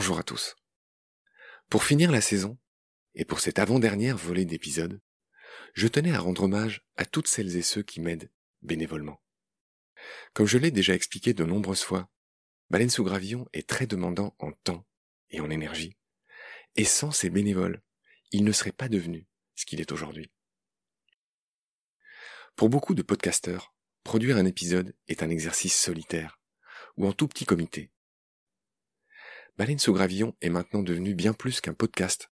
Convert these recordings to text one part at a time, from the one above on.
bonjour à tous. Pour finir la saison, et pour cette avant-dernière volée d'épisodes, je tenais à rendre hommage à toutes celles et ceux qui m'aident bénévolement. Comme je l'ai déjà expliqué de nombreuses fois, Baleine sous Gravillon est très demandant en temps et en énergie, et sans ces bénévoles, il ne serait pas devenu ce qu'il est aujourd'hui. Pour beaucoup de podcasteurs, produire un épisode est un exercice solitaire, ou en tout petit comité. Baleine sous Gravillon est maintenant devenu bien plus qu'un podcast.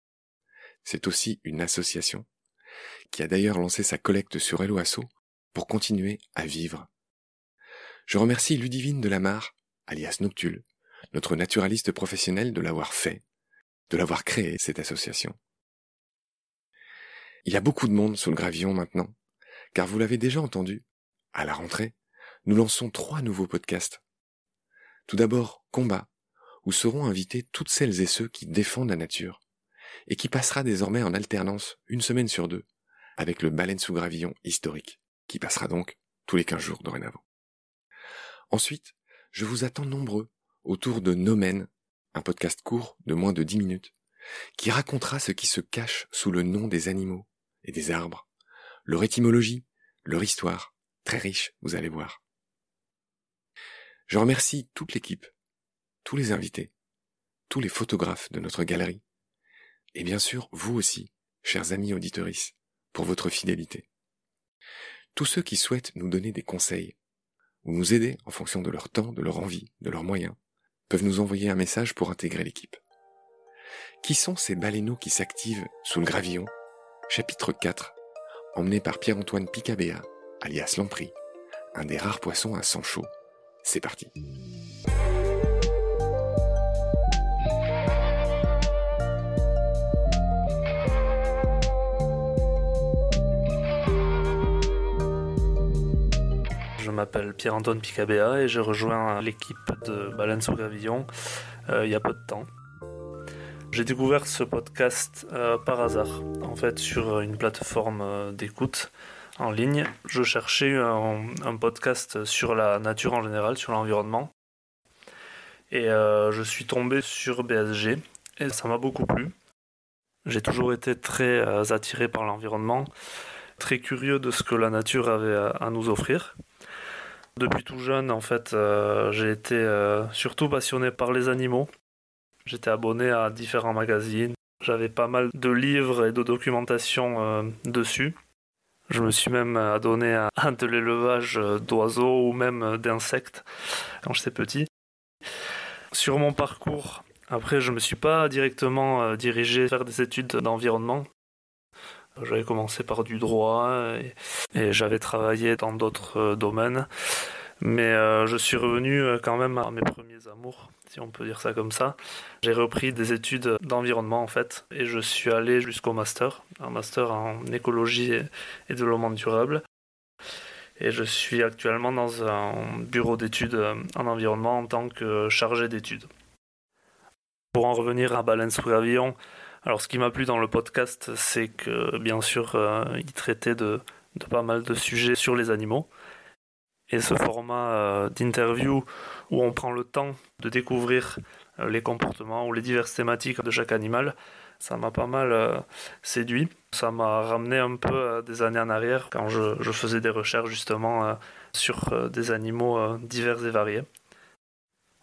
C'est aussi une association, qui a d'ailleurs lancé sa collecte sur Helloasso pour continuer à vivre. Je remercie Ludivine de Lamar, alias Noctule, notre naturaliste professionnel de l'avoir fait, de l'avoir créé, cette association. Il y a beaucoup de monde sous le gravillon maintenant, car vous l'avez déjà entendu, à la rentrée, nous lançons trois nouveaux podcasts. Tout d'abord, Combat, où seront invités toutes celles et ceux qui défendent la nature, et qui passera désormais en alternance une semaine sur deux, avec le baleine sous gravillon historique, qui passera donc tous les quinze jours dorénavant. Ensuite, je vous attends nombreux autour de Nomen, un podcast court de moins de dix minutes, qui racontera ce qui se cache sous le nom des animaux et des arbres, leur étymologie, leur histoire, très riche, vous allez voir. Je remercie toute l'équipe, tous les invités, tous les photographes de notre galerie, et bien sûr vous aussi, chers amis auditeuristes, pour votre fidélité. Tous ceux qui souhaitent nous donner des conseils, ou nous aider en fonction de leur temps, de leur envie, de leurs moyens, peuvent nous envoyer un message pour intégrer l'équipe. Qui sont ces baleineaux qui s'activent sous le gravillon? Chapitre 4, emmené par Pierre-Antoine Picabea, alias Lampri, un des rares poissons à sang chaud. C'est parti. M'appelle Pierre-Antoine Picabea et j'ai rejoint l'équipe de Baleine sous euh, il y a peu de temps. J'ai découvert ce podcast euh, par hasard, en fait, sur une plateforme euh, d'écoute en ligne. Je cherchais un, podcast sur la nature en général, sur l'environnement. Et je suis tombé sur BSG et ça m'a beaucoup plu. J'ai toujours été très attiré par l'environnement, très curieux de ce que la nature avait à nous offrir. Depuis tout jeune, en fait, euh, j'ai été euh, surtout passionné par les animaux. J'étais abonné à différents magazines. J'avais pas mal de livres et de documentation euh, dessus. Je me suis même adonné à de l'élevage d'oiseaux ou même d'insectes quand j'étais petit. Sur mon parcours, après, je me suis pas directement dirigé vers des études d'environnement. J'avais commencé par du droit et, j'avais travaillé dans d'autres euh, domaines. Mais euh, je suis revenu euh, quand même à mes premiers amours, si on peut dire ça comme ça. J'ai repris des études d'environnement en fait, et je suis allé jusqu'au master, un master en écologie et, développement durable. Et je suis actuellement dans un bureau d'études en environnement en tant que chargé d'études. Pour en revenir à sous Gravillon, alors, ce qui m'a plu dans le podcast, c'est que, bien sûr, euh, il traitait de, pas mal de sujets sur les animaux. Et ce format euh, d'interview où on prend le temps de découvrir euh, les comportements ou les diverses thématiques de chaque animal, ça m'a pas mal séduit. Ça m'a ramené un peu des années en arrière quand je, je faisais des recherches justement sur des animaux divers et variés.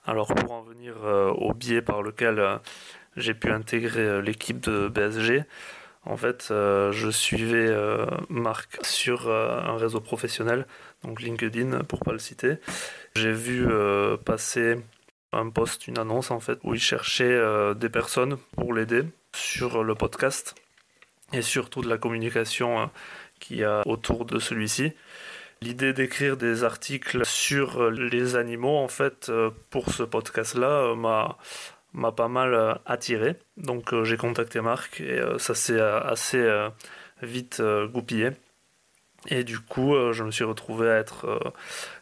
Alors pour en venir au biais par lequel j'ai pu intégrer euh, l'équipe de BSG. En fait, euh, je suivais euh, Marc sur un réseau professionnel, donc LinkedIn pour pas le citer. J'ai vu passer un post, une annonce en fait, où il cherchait des personnes pour l'aider sur le podcast et surtout de la communication qu'il y a autour de celui-ci. L'idée d'écrire des articles sur les animaux, en fait, pour ce podcast-là, m'a m'a pas mal euh, attiré. Donc euh, j'ai contacté Marc et euh, ça s'est assez vite goupillé. Et du coup, je me suis retrouvé à être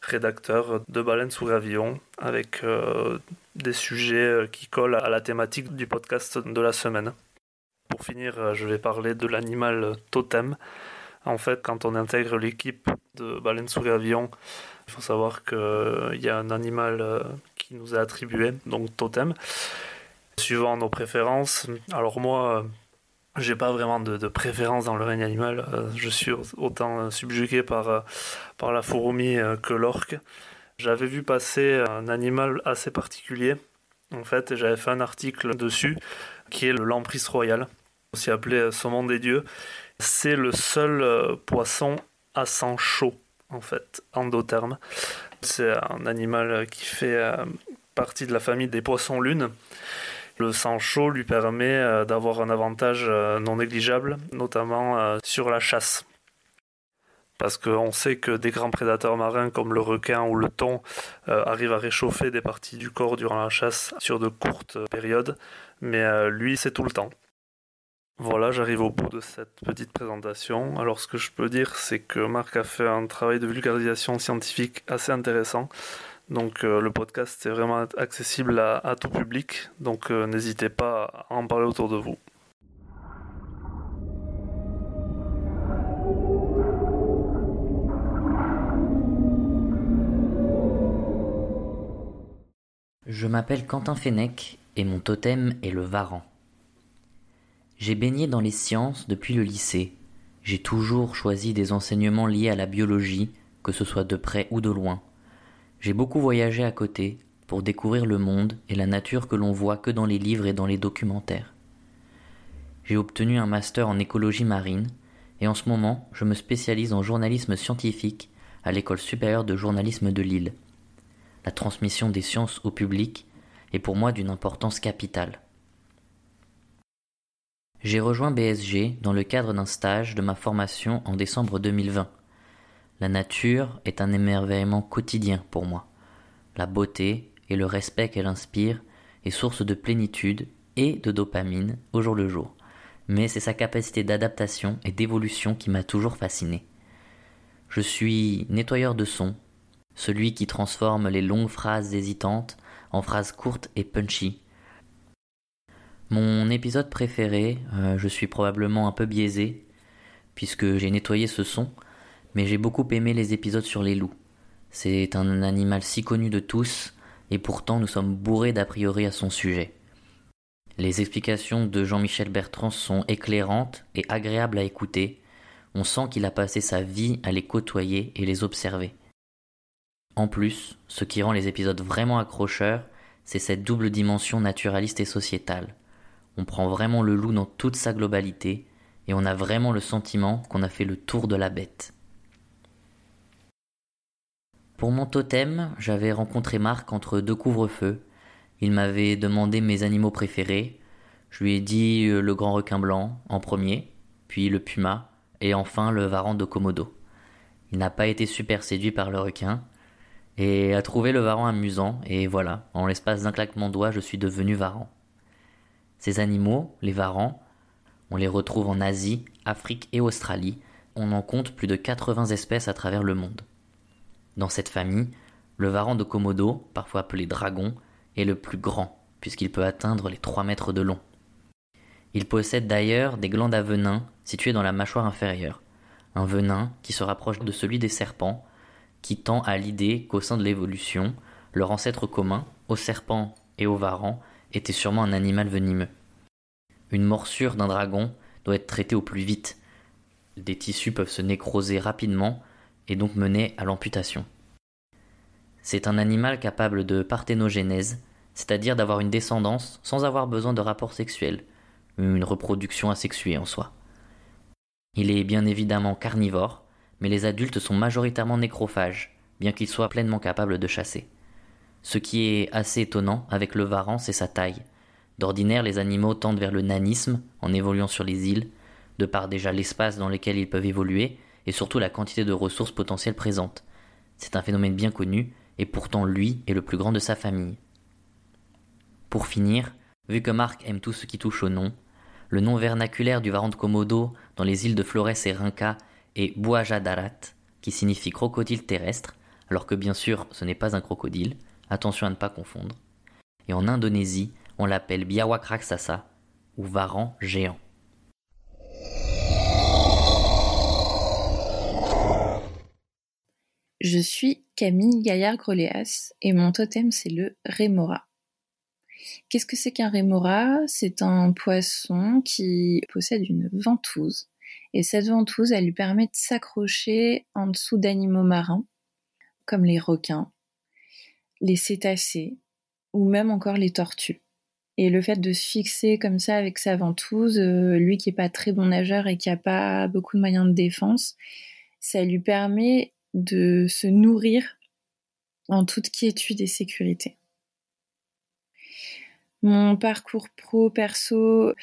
rédacteur de Baleine sous Gravillon avec des sujets qui collent à la thématique du podcast de la semaine. Pour finir, je vais parler de l'animal totem. En fait, quand on intègre l'équipe de Baleine sous Gravillon, il faut savoir qu'il y a un animal qui nous est attribué, donc totem. suivant nos préférences. Alors moi, j'ai pas vraiment de, préférence dans le règne animal. je suis autant subjugué par, par la fourmi que l'orque. J'avais vu passer un animal assez particulier. En fait, j'avais fait un article dessus qui est le lampris royal, aussi appelé saumon des dieux. C'est le seul poisson à sang chaud, en fait, endotherme. C'est un animal qui fait euh, partie de la famille des poissons lunes. Le sang chaud lui permet euh, d'avoir un avantage euh, non négligeable, notamment sur la chasse. Parce qu'on sait que des grands prédateurs marins comme le requin ou le thon arrivent à réchauffer des parties du corps durant la chasse sur de courtes périodes, mais lui c'est tout le temps. Voilà, j'arrive au bout de cette petite présentation. Alors ce que je peux dire, c'est que Marc a fait un travail de vulgarisation scientifique assez intéressant. Donc euh, le podcast est vraiment accessible à, tout public, donc euh, n'hésitez pas à en parler autour de vous. Je m'appelle Quentin Fennec et mon totem est le varan. J'ai baigné dans les sciences depuis le lycée. J'ai toujours choisi des enseignements liés à la biologie, que ce soit de près ou de loin. J'ai beaucoup voyagé à côté pour découvrir le monde et la nature que l'on voit que dans les livres et dans les documentaires. J'ai obtenu un master en écologie marine et en ce moment je me spécialise en journalisme scientifique à l'école supérieure de journalisme de Lille. La transmission des sciences au public est pour moi d'une importance capitale. J'ai rejoint BSG dans le cadre d'un stage de ma formation en décembre 2020. La nature est un émerveillement quotidien pour moi. La beauté et le respect qu'elle inspire est source de plénitude et de dopamine au jour le jour. Mais c'est sa capacité d'adaptation et d'évolution qui m'a toujours fasciné. Je suis nettoyeur de sons, celui qui transforme les longues phrases hésitantes en phrases courtes et punchy, mon épisode préféré, euh, je suis probablement un peu biaisé, puisque j'ai nettoyé ce son, mais j'ai beaucoup aimé les épisodes sur les loups. C'est un animal si connu de tous, et pourtant nous sommes bourrés d'a priori à son sujet. Les explications de Jean-Michel Bertrand sont éclairantes et agréables à écouter. On sent qu'il a passé sa vie à les côtoyer et les observer. En plus, ce qui rend les épisodes vraiment accrocheurs, c'est cette double dimension naturaliste et sociétale on prend vraiment le loup dans toute sa globalité et on a vraiment le sentiment qu'on a fait le tour de la bête. Pour mon totem, j'avais rencontré Marc entre deux couvre-feux. Il m'avait demandé mes animaux préférés. Je lui ai dit euh, le grand requin blanc en premier, puis le puma, et enfin le varan de Komodo. Il n'a pas été super séduit par le requin, et a trouvé le varan amusant, et voilà, en l'espace d'un claquement de doigts, je suis devenu varan. Ces animaux, les varans, on les retrouve en Asie, Afrique et Australie. On en compte plus de 80 espèces à travers le monde. Dans cette famille, le varan de Komodo, parfois appelé dragon, est le plus grand, puisqu'il peut atteindre les 3 mètres de long. Il possède d'ailleurs des glandes à venin situées dans la mâchoire inférieure, un venin qui se rapproche de celui des serpents, qui tend à l'idée qu'au sein de l'évolution, leur ancêtre commun, aux serpents et aux varans, était sûrement un animal venimeux. Une morsure d'un dragon doit être traitée au plus vite. Des tissus peuvent se nécroser rapidement et donc mener à l'amputation. C'est un animal capable de parthénogénèse, c'est-à-dire d'avoir une descendance sans avoir besoin de rapports sexuels, une reproduction asexuée en soi. Il est bien évidemment carnivore, mais les adultes sont majoritairement nécrophages, bien qu'ils soient pleinement capables de chasser. Ce qui est assez étonnant avec le varan, c'est sa taille. D'ordinaire, les animaux tendent vers le nanisme en évoluant sur les îles, de par déjà l'espace dans lequel ils peuvent évoluer et surtout la quantité de ressources potentielles présentes. C'est un phénomène bien connu et pourtant lui est le plus grand de sa famille. Pour finir, vu que Marc aime tout ce qui touche au nom, le nom vernaculaire du varan de Komodo dans les îles de Flores et Rinca est Buajadarat, qui signifie crocodile terrestre, alors que bien sûr ce n'est pas un crocodile, attention à ne pas confondre. Et en Indonésie, on l'appelle biawak raksasa ou varan géant. Je suis Camille Gaillard-Groléas et mon totem c'est le Rémora. Qu'est-ce que c'est qu'un rémora? C'est un poisson qui possède une ventouse. Et cette ventouse, elle lui permet de s'accrocher en dessous d'animaux marins, comme les requins, les cétacés, ou même encore les tortues. Et le fait de se fixer comme ça avec sa ventouse, euh, lui qui est pas très bon nageur et qui a pas beaucoup de moyens de défense, ça lui permet de se nourrir en toute quiétude et sécurité. Mon parcours pro perso,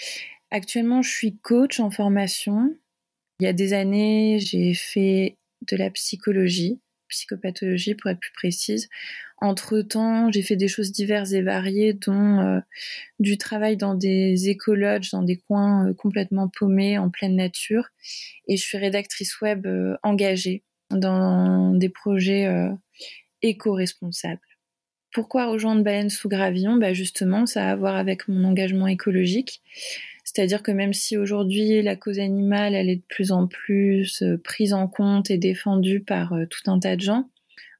actuellement je suis coach en formation. Il y a des années, j'ai fait de la psychologie, psychopathologie pour être plus précise. Entre-temps, j'ai fait des choses diverses et variées, dont euh, du travail dans des écologes, dans des coins euh, complètement paumés, en pleine nature. Et je suis rédactrice web euh, engagée dans des projets éco-responsables. Pourquoi rejoindre Baleine sous Gravillon? Bah Justement, ça a à voir avec mon engagement écologique. C'est-à-dire que même si aujourd'hui la cause animale, elle est de plus en plus euh, prise en compte et défendue par euh, tout un tas de gens,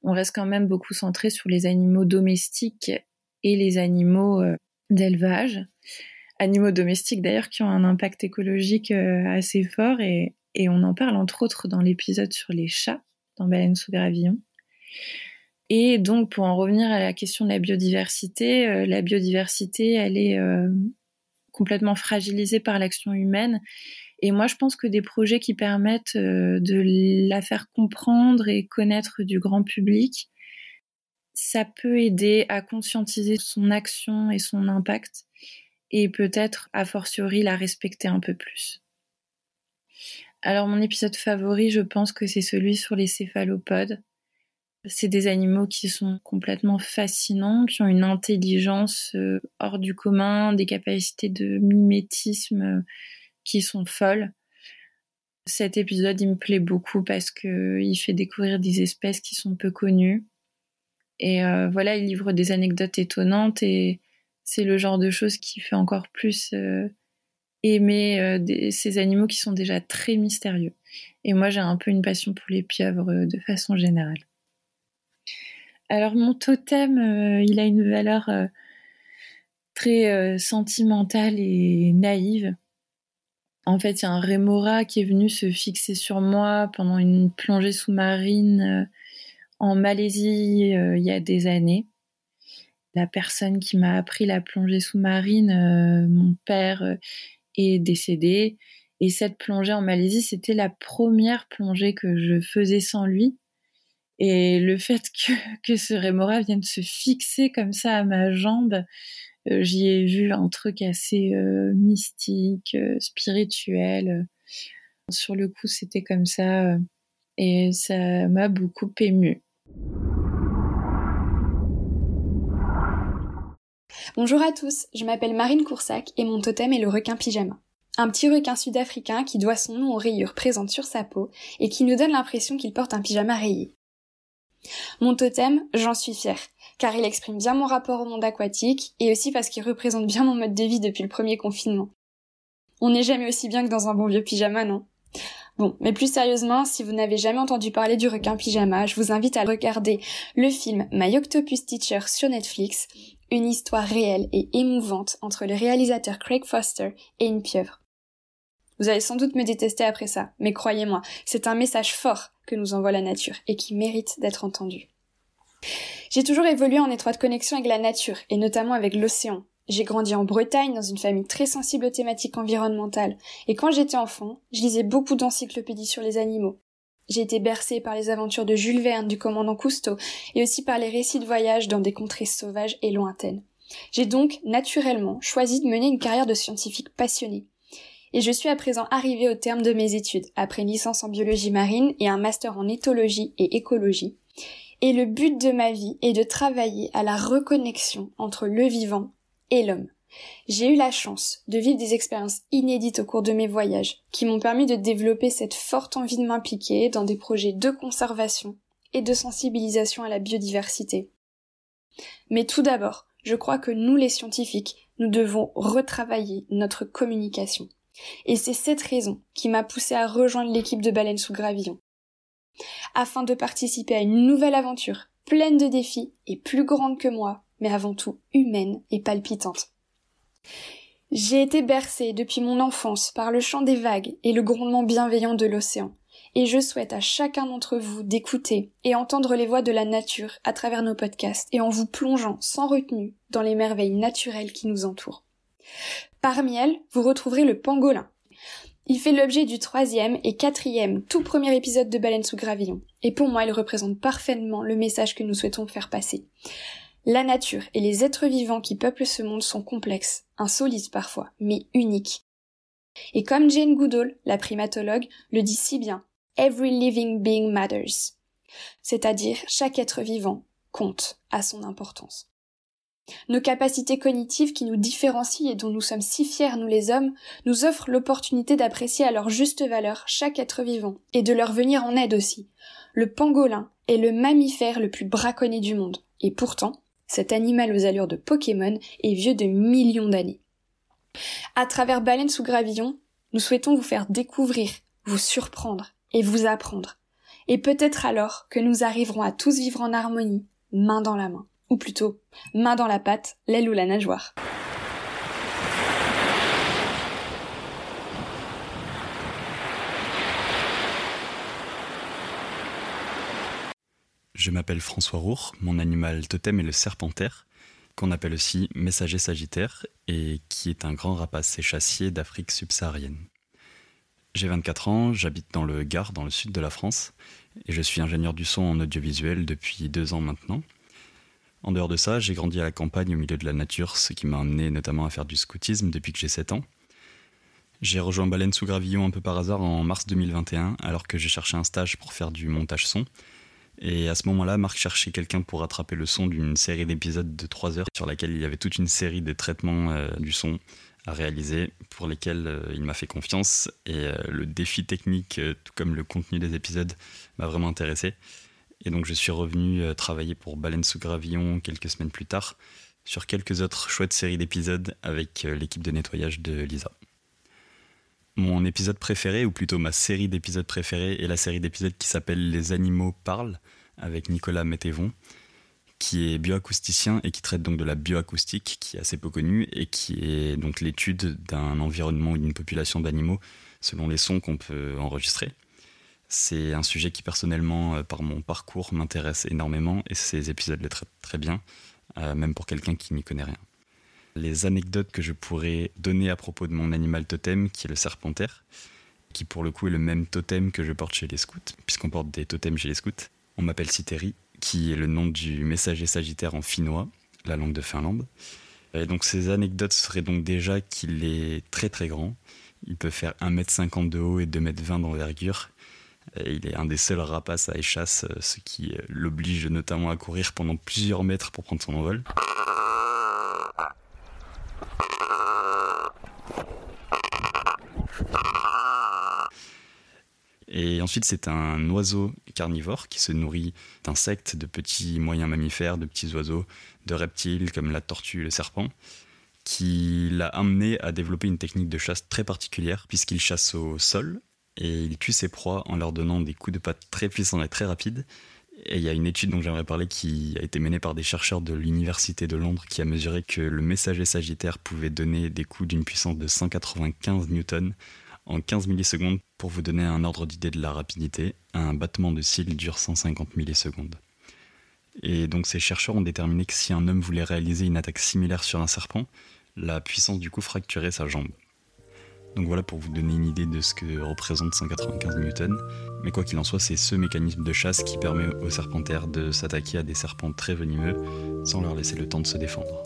on reste quand même beaucoup centré sur les animaux domestiques et les animaux euh, d'élevage. Animaux domestiques d'ailleurs qui ont un impact écologique assez fort et, et on en parle entre autres dans l'épisode sur les chats dans Baleine sous Gravillon. Et donc, pour en revenir à la question de la biodiversité, la biodiversité, elle est complètement fragilisée par l'action humaine. Et moi, je pense que des projets qui permettent euh, de la faire comprendre et connaître du grand public, ça peut aider à conscientiser son action et son impact et peut-être, a fortiori, la respecter un peu plus. Alors, mon épisode favori, je pense que c'est celui sur les céphalopodes. C'est des animaux qui sont complètement fascinants, qui ont une intelligence euh, hors du commun, des capacités de mimétisme euh, qui sont folles. Cet épisode, il me plaît beaucoup parce qu'il fait découvrir des espèces qui sont peu connues. Et euh, voilà, il livre des anecdotes étonnantes et c'est le genre de choses qui fait encore plus aimer ces animaux qui sont déjà très mystérieux. Et moi, j'ai un peu une passion pour les pieuvres de façon générale. Alors mon totem, euh, il a une valeur euh, très euh, sentimentale et naïve. En fait, il y a un rémora qui est venu se fixer sur moi pendant une plongée sous-marine en Malaisie il y a des années. La personne qui m'a appris la plongée sous-marine, mon père, est décédé. Et cette plongée en Malaisie, c'était la première plongée que je faisais sans lui. Et le fait que, ce rémora vienne se fixer comme ça à ma jambe, euh, j'y ai vu un truc assez euh, mystique, euh, spirituel. Sur le coup, c'était comme ça et ça m'a beaucoup ému. Bonjour à tous, je m'appelle Marine Coursac et mon totem est le requin pyjama. Un petit requin sud-africain qui doit son nom aux rayures présentes sur sa peau et qui nous donne l'impression qu'il porte un pyjama rayé. Mon totem, j'en suis fière, car il exprime bien mon rapport au monde aquatique et aussi parce qu'il représente bien mon mode de vie depuis le premier confinement. On n'est jamais aussi bien que dans un bon vieux pyjama, non? Bon, mais plus sérieusement, si vous n'avez jamais entendu parler du requin pyjama, je vous invite à regarder le film My Octopus Teacher sur Netflix, une histoire réelle et émouvante entre le réalisateur Craig Foster et une pieuvre. Vous allez sans doute me détester après ça, mais croyez-moi, c'est un message fort que nous envoie la nature et qui mérite d'être entendu. J'ai toujours évolué en étroite connexion avec la nature, et notamment avec l'océan. J'ai grandi en Bretagne dans une famille très sensible aux thématiques environnementales, et quand j'étais enfant, je lisais beaucoup d'encyclopédies sur les animaux. J'ai été bercée par les aventures de Jules Verne, du commandant Cousteau, et aussi par les récits de voyage dans des contrées sauvages et lointaines. J'ai donc, naturellement, choisi de mener une carrière de scientifique passionné et je suis à présent arrivée au terme de mes études, après une licence en biologie marine et un master en éthologie et écologie. Et le but de ma vie est de travailler à la reconnexion entre le vivant et l'homme. J'ai eu la chance de vivre des expériences inédites au cours de mes voyages, qui m'ont permis de développer cette forte envie de m'impliquer dans des projets de conservation et de sensibilisation à la biodiversité. Mais tout d'abord, je crois que nous les scientifiques, nous devons retravailler notre communication. Et c'est cette raison qui m'a poussé à rejoindre l'équipe de Baleine sous Gravillon. Afin de participer à une nouvelle aventure, pleine de défis et plus grande que moi, mais avant tout humaine et palpitante. J'ai été bercée depuis mon enfance par le chant des vagues et le grondement bienveillant de l'océan, et je souhaite à chacun d'entre vous d'écouter et entendre les voix de la nature à travers nos podcasts et en vous plongeant sans retenue dans les merveilles naturelles qui nous entourent. Parmi elles, vous retrouverez le pangolin. Il fait l'objet du troisième et quatrième tout premier épisode de Baleine sous gravillon, et pour moi il représente parfaitement le message que nous souhaitons faire passer. La nature et les êtres vivants qui peuplent ce monde sont complexes, insolites parfois, mais uniques. Et comme Jane Goodall, la primatologue, le dit si bien, Every living being matters. C'est-à-dire chaque être vivant compte à son importance. Nos capacités cognitives qui nous différencient et dont nous sommes si fiers, nous les hommes, nous offrent l'opportunité d'apprécier à leur juste valeur chaque être vivant et de leur venir en aide aussi. Le pangolin est le mammifère le plus braconné du monde. Et pourtant, cet animal aux allures de Pokémon est vieux de millions d'années. À travers Baleine sous Gravillon, nous souhaitons vous faire découvrir, vous surprendre et vous apprendre. Et peut-être alors que nous arriverons à tous vivre en harmonie, main dans la main. Ou plutôt, main dans la patte, l'aile ou la nageoire. Je m'appelle François Roure, mon animal totem est le serpentaire, qu'on appelle aussi messager sagittaire, et qui est un grand rapace et chassier d'Afrique subsaharienne. J'ai 24 ans, j'habite dans le Gard, dans le sud de la France, et je suis ingénieur du son en audiovisuel depuis deux ans maintenant. En dehors de ça, j'ai grandi à la campagne au milieu de la nature, ce qui m'a amené notamment à faire du scoutisme depuis que j'ai 7 ans. J'ai rejoint Baleine sous Gravillon un peu par hasard en mars 2021, alors que j'ai cherché un stage pour faire du montage son. Et à ce moment-là, Marc cherchait quelqu'un pour rattraper le son d'une série d'épisodes de 3 heures sur laquelle il y avait toute une série de traitements euh, du son à réaliser pour lesquels euh, il m'a fait confiance et euh, le défi technique tout comme le contenu des épisodes m'a vraiment intéressé et donc je suis revenu travailler pour Baleine sous Gravillon quelques semaines plus tard sur quelques autres chouettes séries d'épisodes avec l'équipe de nettoyage de Lisa. Mon épisode préféré, ou plutôt ma série d'épisodes préférés, est la série d'épisodes qui s'appelle Les animaux parlent avec Nicolas Métévon qui est bioacousticien et qui traite donc de la bioacoustique, qui est assez peu connue, et qui est donc l'étude d'un environnement ou d'une population d'animaux selon les sons qu'on peut enregistrer. C'est un sujet qui personnellement, euh, par mon parcours, m'intéresse énormément, et ces épisodes le traitent très bien, euh, même pour quelqu'un qui n'y connaît rien. Les anecdotes que je pourrais donner à propos de mon animal totem, qui est le serpentaire, qui pour le coup est le même totem que je porte chez les scouts, puisqu'on porte des totems chez les scouts. On m'appelle Citeri, qui est le nom du messager sagittaire en finnois, la langue de Finlande. Et donc ces anecdotes seraient donc déjà qu'il est très très grand. Il peut faire 1m50 de haut et 2m20 d'envergure. Il est un des seuls rapaces à échasse, ce qui l'oblige notamment à courir pendant plusieurs mètres pour prendre son envol. Et ensuite, c'est un oiseau carnivore qui se nourrit d'insectes, de petits moyens mammifères, de petits oiseaux, de reptiles comme la tortue, le serpent, qui l'a amené à développer une technique de chasse très particulière, puisqu'il chasse au sol et il tue ses proies en leur donnant des coups de patte très puissants et très rapides. Et il y a une étude dont j'aimerais parler qui a été menée par des chercheurs de l'Université de Londres qui a mesuré que le messager sagittaire pouvait donner des coups d'une puissance de 195 newtons en 15 millisecondes. Pour vous donner un ordre d'idée de la rapidité, un battement de cils dure 150 millisecondes. Et donc ces chercheurs ont déterminé que si un homme voulait réaliser une attaque similaire sur un serpent, la puissance du coup fracturait sa jambe. Donc voilà pour vous donner une idée de ce que représente 195 newtons. Mais quoi qu'il en soit, c'est ce mécanisme de chasse qui permet aux serpentaires de s'attaquer à des serpents très venimeux sans leur laisser le temps de se défendre.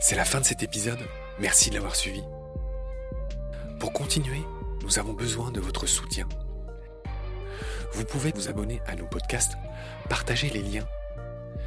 C'est la fin de cet épisode. Merci de l'avoir suivi. Pour continuer, nous avons besoin de votre soutien. Vous pouvez vous abonner à nos podcasts, partager les liens,